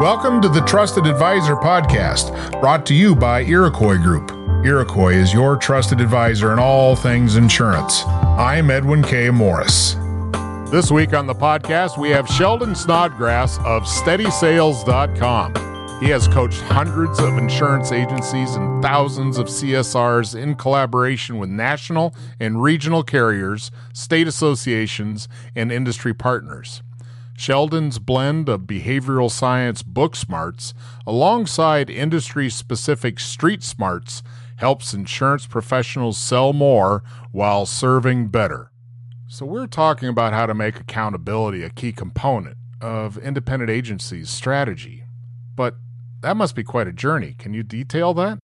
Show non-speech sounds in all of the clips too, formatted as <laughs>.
Welcome to the Trusted Advisor podcast, brought to you by Iroquois Group. Iroquois is your trusted advisor in all things insurance. I'm Edwin K. Morris. This week on the podcast, we have Sheldon Snodgrass of SteadySales.com. He has coached hundreds of insurance agencies and thousands of CSRs in collaboration with national and regional carriers, state associations, and industry partners. Sheldon's blend of behavioral science book smarts alongside industry specific street smarts helps insurance professionals sell more while serving better. So, we're talking about how to make accountability a key component of independent agencies' strategy. But that must be quite a journey. Can you detail that?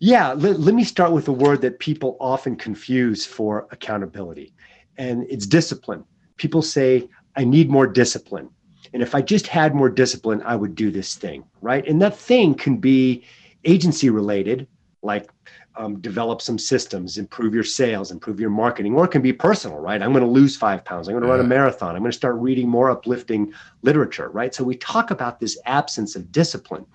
Yeah, let, let me start with a word that people often confuse for accountability, and it's discipline. People say, I need more discipline. And if I just had more discipline, I would do this thing, right? And that thing can be agency related, like um, develop some systems, improve your sales, improve your marketing, or it can be personal, right? I'm going to lose five pounds. I'm going to yeah. run a marathon. I'm going to start reading more uplifting literature, right? So we talk about this absence of discipline.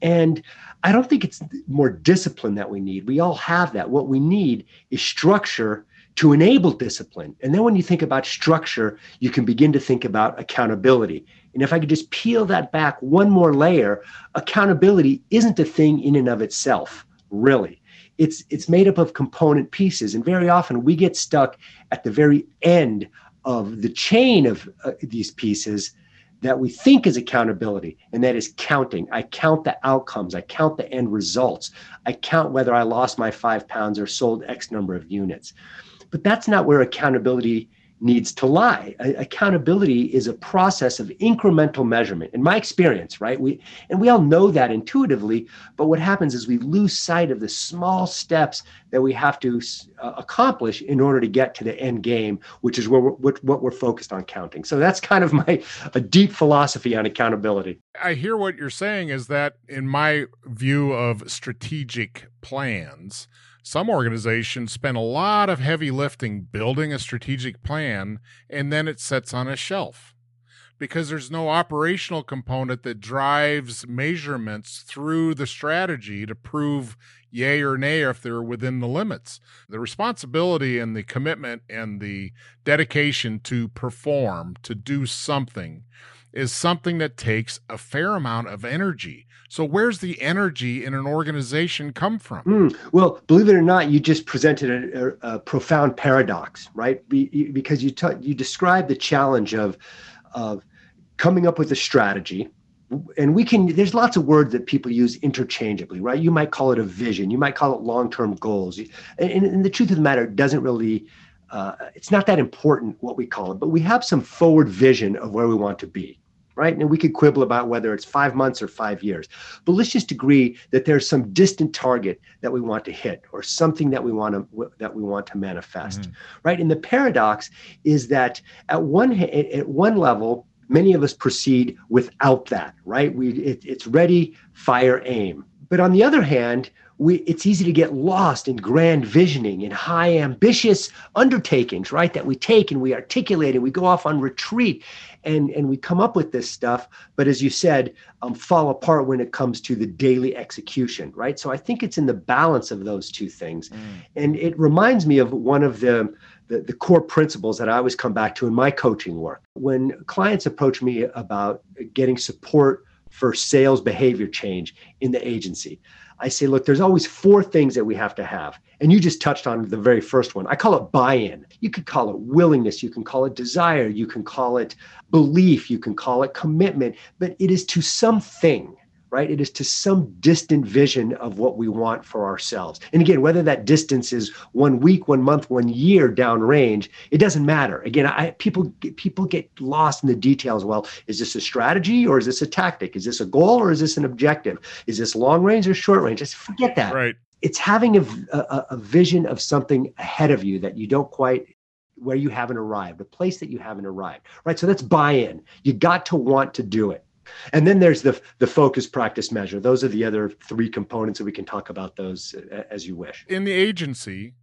And I don't think it's more discipline that we need. We all have that. What we need is structure to enable discipline. And then when you think about structure, you can begin to think about accountability. And if I could just peel that back one more layer, accountability isn't a thing in and of itself, really. It's it's made up of component pieces and very often we get stuck at the very end of the chain of uh, these pieces that we think is accountability, and that is counting. I count the outcomes, I count the end results, I count whether I lost my five pounds or sold X number of units. But that's not where accountability needs to lie. Accountability is a process of incremental measurement. In my experience, right? We and we all know that intuitively, but what happens is we lose sight of the small steps that we have to uh, accomplish in order to get to the end game, which is where we're, what, what we're focused on counting. So that's kind of my a deep philosophy on accountability. I hear what you're saying is that in my view of strategic plans, some organizations spend a lot of heavy lifting building a strategic plan and then it sits on a shelf because there's no operational component that drives measurements through the strategy to prove yay or nay if they're within the limits. The responsibility and the commitment and the dedication to perform, to do something, is something that takes a fair amount of energy. So, where's the energy in an organization come from? Mm, well, believe it or not, you just presented a, a, a profound paradox, right? Be, because you t- you described the challenge of of coming up with a strategy, and we can. There's lots of words that people use interchangeably, right? You might call it a vision, you might call it long term goals, and, and the truth of the matter doesn't really. Uh, it's not that important what we call it, but we have some forward vision of where we want to be right? And we could quibble about whether it's five months or five years. But let's just agree that there's some distant target that we want to hit or something that we want to that we want to manifest, mm-hmm. right? And the paradox is that at one at one level, many of us proceed without that, right? We it, it's ready, fire, aim. But on the other hand, we, it's easy to get lost in grand visioning and high ambitious undertakings, right? That we take and we articulate and we go off on retreat and, and we come up with this stuff. But as you said, um, fall apart when it comes to the daily execution, right? So I think it's in the balance of those two things. Mm. And it reminds me of one of the, the, the core principles that I always come back to in my coaching work. When clients approach me about getting support for sales behavior change in the agency, I say, look, there's always four things that we have to have. And you just touched on the very first one. I call it buy in. You could call it willingness. You can call it desire. You can call it belief. You can call it commitment. But it is to something right? It is to some distant vision of what we want for ourselves. And again, whether that distance is one week, one month, one year downrange, it doesn't matter. Again, I, people people get lost in the details. Well, is this a strategy or is this a tactic? Is this a goal or is this an objective? Is this long range or short range? Just forget that. Right. It's having a, a, a vision of something ahead of you that you don't quite where you haven't arrived, a place that you haven't arrived, right? So that's buy-in. You got to want to do it. And then there's the the focus practice measure. Those are the other three components that we can talk about those uh, as you wish. In the agency,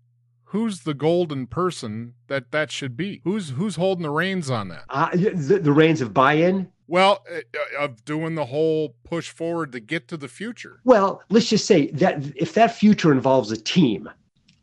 who's the golden person that that should be? Who's who's holding the reins on that? Uh, the, the reins of buy-in. Well, uh, of doing the whole push forward to get to the future. Well, let's just say that if that future involves a team,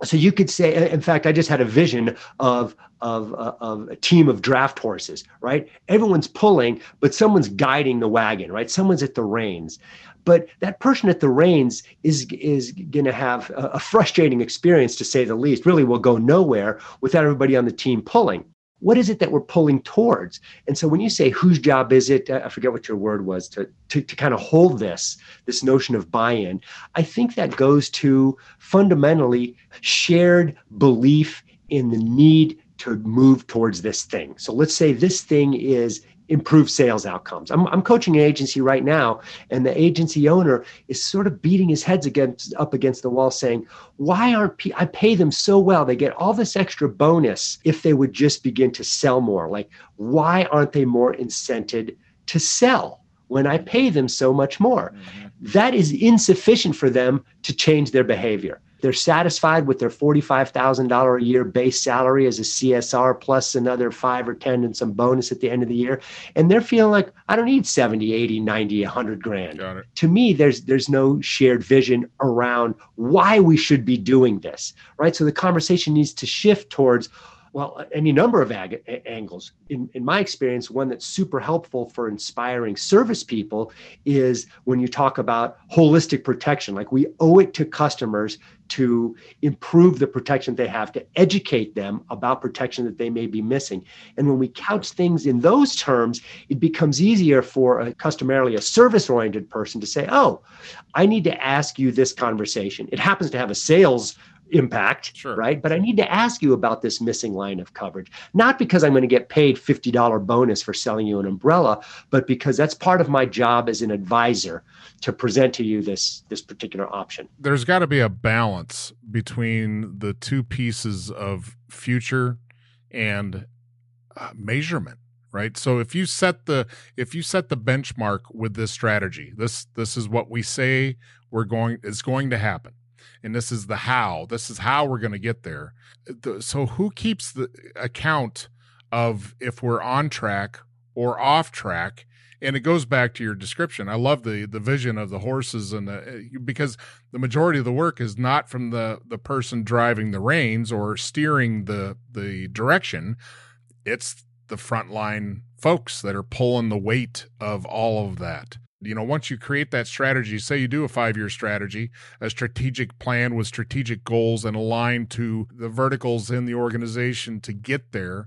so you could say, in fact, I just had a vision of of, uh, of a team of draft horses, right? Everyone's pulling, but someone's guiding the wagon, right? Someone's at the reins. But that person at the reins is is going to have a, a frustrating experience, to say the least. Really, will go nowhere without everybody on the team pulling what is it that we're pulling towards? And so when you say whose job is it? I forget what your word was to, to, to kind of hold this this notion of buy-in. I think that goes to fundamentally shared belief in the need to move towards this thing. So let's say this thing is improve sales outcomes. I'm, I'm coaching an agency right now, and the agency owner is sort of beating his heads against up against the wall, saying, "Why aren't P- I pay them so well? They get all this extra bonus if they would just begin to sell more. Like, why aren't they more incented to sell when I pay them so much more?" Mm-hmm. That is insufficient for them to change their behavior. They're satisfied with their $45,000 a year base salary as a CSR plus another five or 10 and some bonus at the end of the year. And they're feeling like, I don't need 70, 80, 90, 100 grand. To me, there's, there's no shared vision around why we should be doing this, right? So the conversation needs to shift towards, well, uh, any number of ag- angles. In, in my experience, one that's super helpful for inspiring service people is when you talk about holistic protection. Like we owe it to customers to improve the protection they have, to educate them about protection that they may be missing. And when we couch things in those terms, it becomes easier for a customarily a service oriented person to say, oh, I need to ask you this conversation. It happens to have a sales impact, sure. right? But I need to ask you about this missing line of coverage, not because I'm going to get paid $50 bonus for selling you an umbrella, but because that's part of my job as an advisor to present to you this this particular option. There's got to be a balance between the two pieces of future and uh, measurement right so if you set the if you set the benchmark with this strategy this this is what we say we're going is going to happen and this is the how. This is how we're going to get there. So who keeps the account of if we're on track or off track? And it goes back to your description. I love the the vision of the horses and the eh, because the majority of the work is not from the the person driving the reins or steering the the direction. It's the frontline folks that are pulling the weight of all of that you know once you create that strategy say you do a five year strategy a strategic plan with strategic goals and aligned to the verticals in the organization to get there.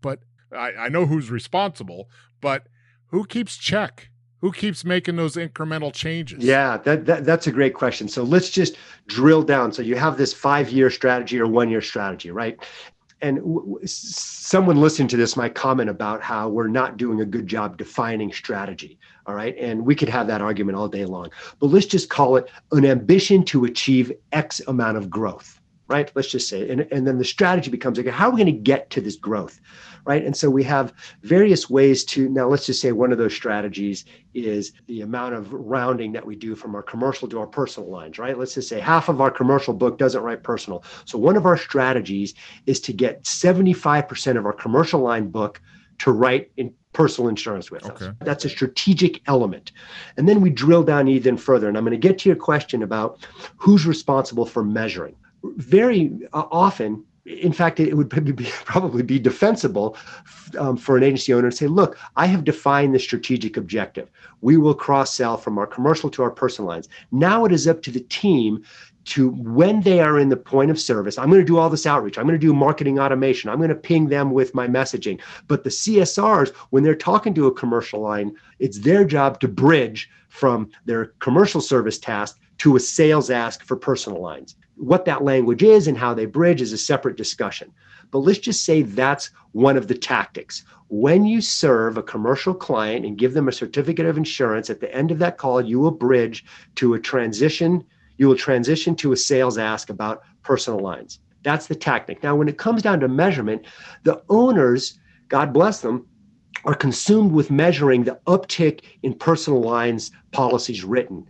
But i, I know who's responsible but who keeps check? Who keeps making those incremental changes? Yeah that, that that's a great question. So let's just drill down. So you have this five year strategy or one year strategy right and w- someone listening to this might comment about how we're not doing a good job defining strategy all right? And we could have that argument all day long. But let's just call it an ambition to achieve x amount of growth right let's just say and, and then the strategy becomes like how are we going to get to this growth right? And so we have various ways to now let's just say one of those strategies is the amount of rounding that we do from our commercial to our personal lines, right? Let's just say half of our commercial book doesn't write personal. So one of our strategies is to get 75% of our commercial line book to write in personal insurance with okay. us. That's a strategic element. And then we drill down even further. And I'm going to get to your question about who's responsible for measuring. Very uh, often, in fact, it would <laughs> be, probably be defensible um, for an agency owner to say, look, I have defined the strategic objective. We will cross sell from our commercial to our personal lines. Now it is up to the team to when they are in the point of service, I'm going to do all this outreach. I'm going to do marketing automation. I'm going to ping them with my messaging. But the CSRs, when they're talking to a commercial line, it's their job to bridge from their commercial service task to a sales ask for personal lines. What that language is and how they bridge is a separate discussion. But let's just say that's one of the tactics. When you serve a commercial client and give them a certificate of insurance, at the end of that call, you will bridge to a transition, you will transition to a sales ask about personal lines. That's the tactic. Now, when it comes down to measurement, the owners, God bless them, are consumed with measuring the uptick in personal lines policies written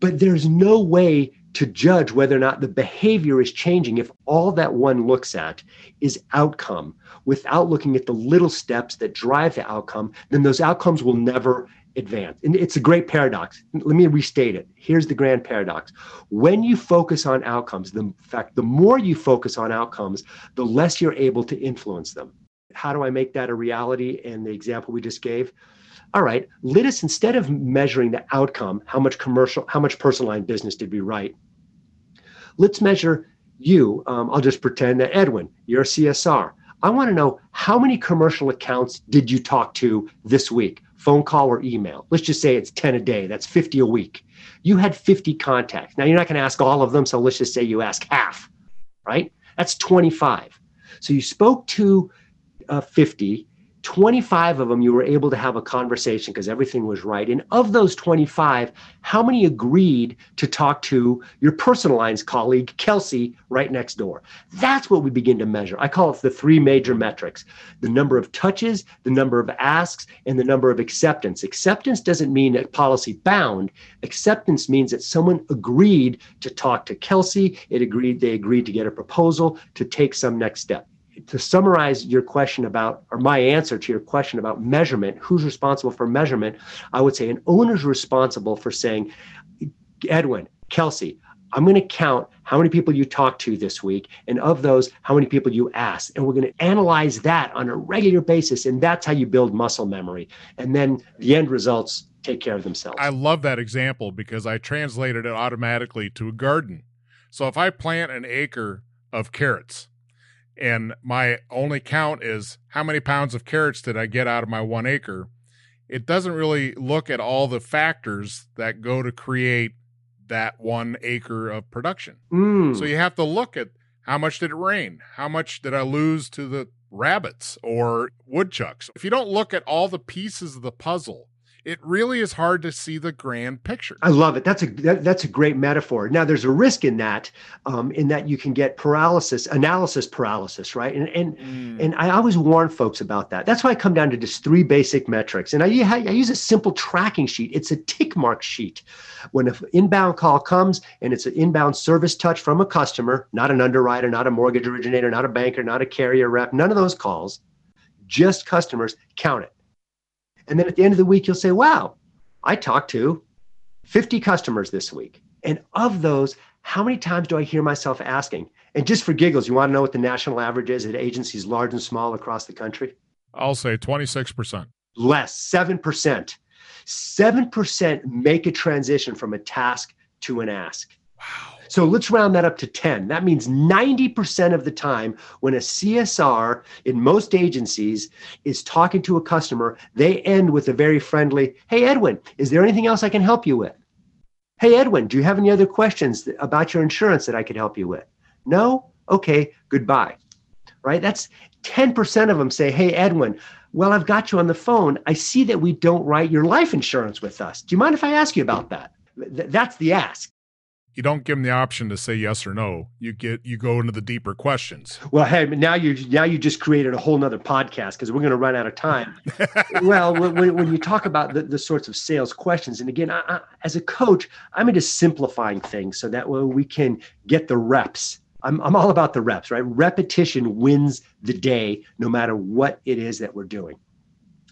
but there's no way to judge whether or not the behavior is changing if all that one looks at is outcome. Without looking at the little steps that drive the outcome then those outcomes will never advance. And it's a great paradox. Let me restate it. Here's the grand paradox. When you focus on outcomes the in fact the more you focus on outcomes the less you're able to influence them. How do i make that a reality? And the example we just gave all right, let us instead of measuring the outcome, how much commercial, how much personal line business did we write? Let's measure you. Um, I'll just pretend that Edwin, you're a CSR. I want to know how many commercial accounts did you talk to this week, phone call or email? Let's just say it's 10 a day. That's 50 a week. You had 50 contacts. Now you're not going to ask all of them, so let's just say you ask half, right? That's 25. So you spoke to uh, 50 25 of them you were able to have a conversation because everything was right. And of those 25, how many agreed to talk to your personal lines colleague, Kelsey, right next door? That's what we begin to measure. I call it the three major metrics the number of touches, the number of asks, and the number of acceptance. Acceptance doesn't mean a policy bound. Acceptance means that someone agreed to talk to Kelsey. It agreed, they agreed to get a proposal to take some next step to summarize your question about, or my answer to your question about measurement, who's responsible for measurement? I would say an owner's responsible for saying, Edwin, Kelsey, I'm going to count how many people you talked to this week, and of those, how many people you asked. And we're going to analyze that on a regular basis. And that's how you build muscle memory. And then the end results take care of themselves. I love that example because I translated it automatically to a garden. So if I plant an acre of carrots, and my only count is how many pounds of carrots did I get out of my one acre, it doesn't really look at all the factors that go to create that one acre of production. Mm. So you have to look at how much did it rain? How much did I lose to the rabbits or woodchucks? If you don't look at all the pieces of the puzzle, it really is hard to see the grand picture. I love it. That's a that, that's a great metaphor. Now, there's a risk in that, um, in that you can get paralysis, analysis paralysis, right? And and mm. and I always warn folks about that. That's why I come down to just three basic metrics, and I, I use a simple tracking sheet. It's a tick mark sheet. When an inbound call comes and it's an inbound service touch from a customer, not an underwriter, not a mortgage originator, not a banker, not a carrier rep, none of those calls, just customers. Count it and then at the end of the week, you'll say, wow, I talked to 50 customers this week. And of those, how many times do I hear myself asking? And just for giggles, you want to know what the national average is at agencies large and small across the country? I'll say 26%. Less, 7%. 7% make a transition from a task to an ask. So let's round that up to 10. That means 90% of the time when a CSR in most agencies is talking to a customer, they end with a very friendly, Hey, Edwin, is there anything else I can help you with? Hey, Edwin, do you have any other questions about your insurance that I could help you with? No? Okay, goodbye. Right? That's 10% of them say, Hey, Edwin, well, I've got you on the phone. I see that we don't write your life insurance with us. Do you mind if I ask you about that? That's the ask you don't give them the option to say yes or no. You get you go into the deeper questions. Well, hey, now you now you just created a whole nother podcast because we're going to run out of time. <laughs> well, when, when, you talk about the, the sorts of sales questions, and again, I, I, as a coach, I'm into simplifying things so that way we can get the reps. I'm I'm all about the reps, right? Repetition wins the day, no matter what it is that we're doing.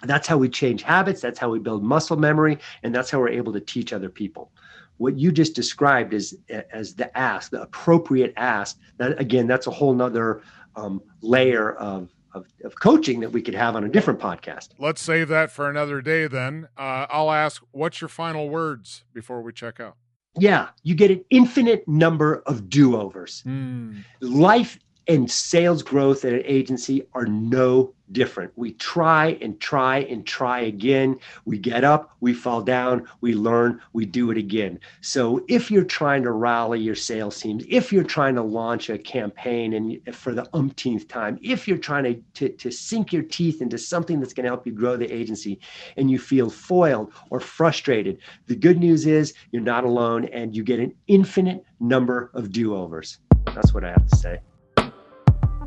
That's how we change habits. That's how we build muscle memory, and that's how we're able to teach other people what you just described as as the ask, the appropriate ask. That again, that's a whole nother um, layer of, of, of coaching that we could have on a different podcast. Let's save that for another day. Then uh, I'll ask, what's your final words before we check out? Yeah, you get an infinite number of do overs. Mm. Life and sales growth at an agency are no different. We try and try and try again. We get up, we fall down, we learn, we do it again. So if you're trying to rally your sales teams, if you're trying to launch a campaign and for the umpteenth time, if you're trying to, to, to sink your teeth into something that's going to help you grow the agency and you feel foiled or frustrated, the good news is you're not alone and you get an infinite number of do-overs. That's what I have to say.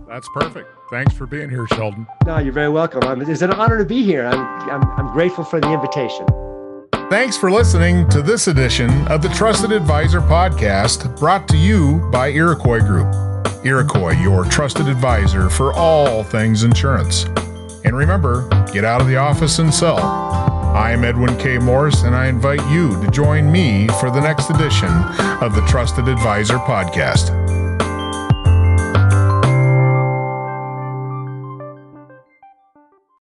That's perfect. Thanks for being here, Sheldon. No, you're very welcome. I'm, it's an honor to be here. I'm, I'm, I'm grateful for the invitation. Thanks for listening to this edition of the Trusted Advisor podcast brought to you by Iroquois Group. Iroquois, your trusted advisor for all things insurance. And remember, get out of the office and sell. I'm Edwin K. Morris, and I invite you to join me for the next edition of the Trusted Advisor podcast.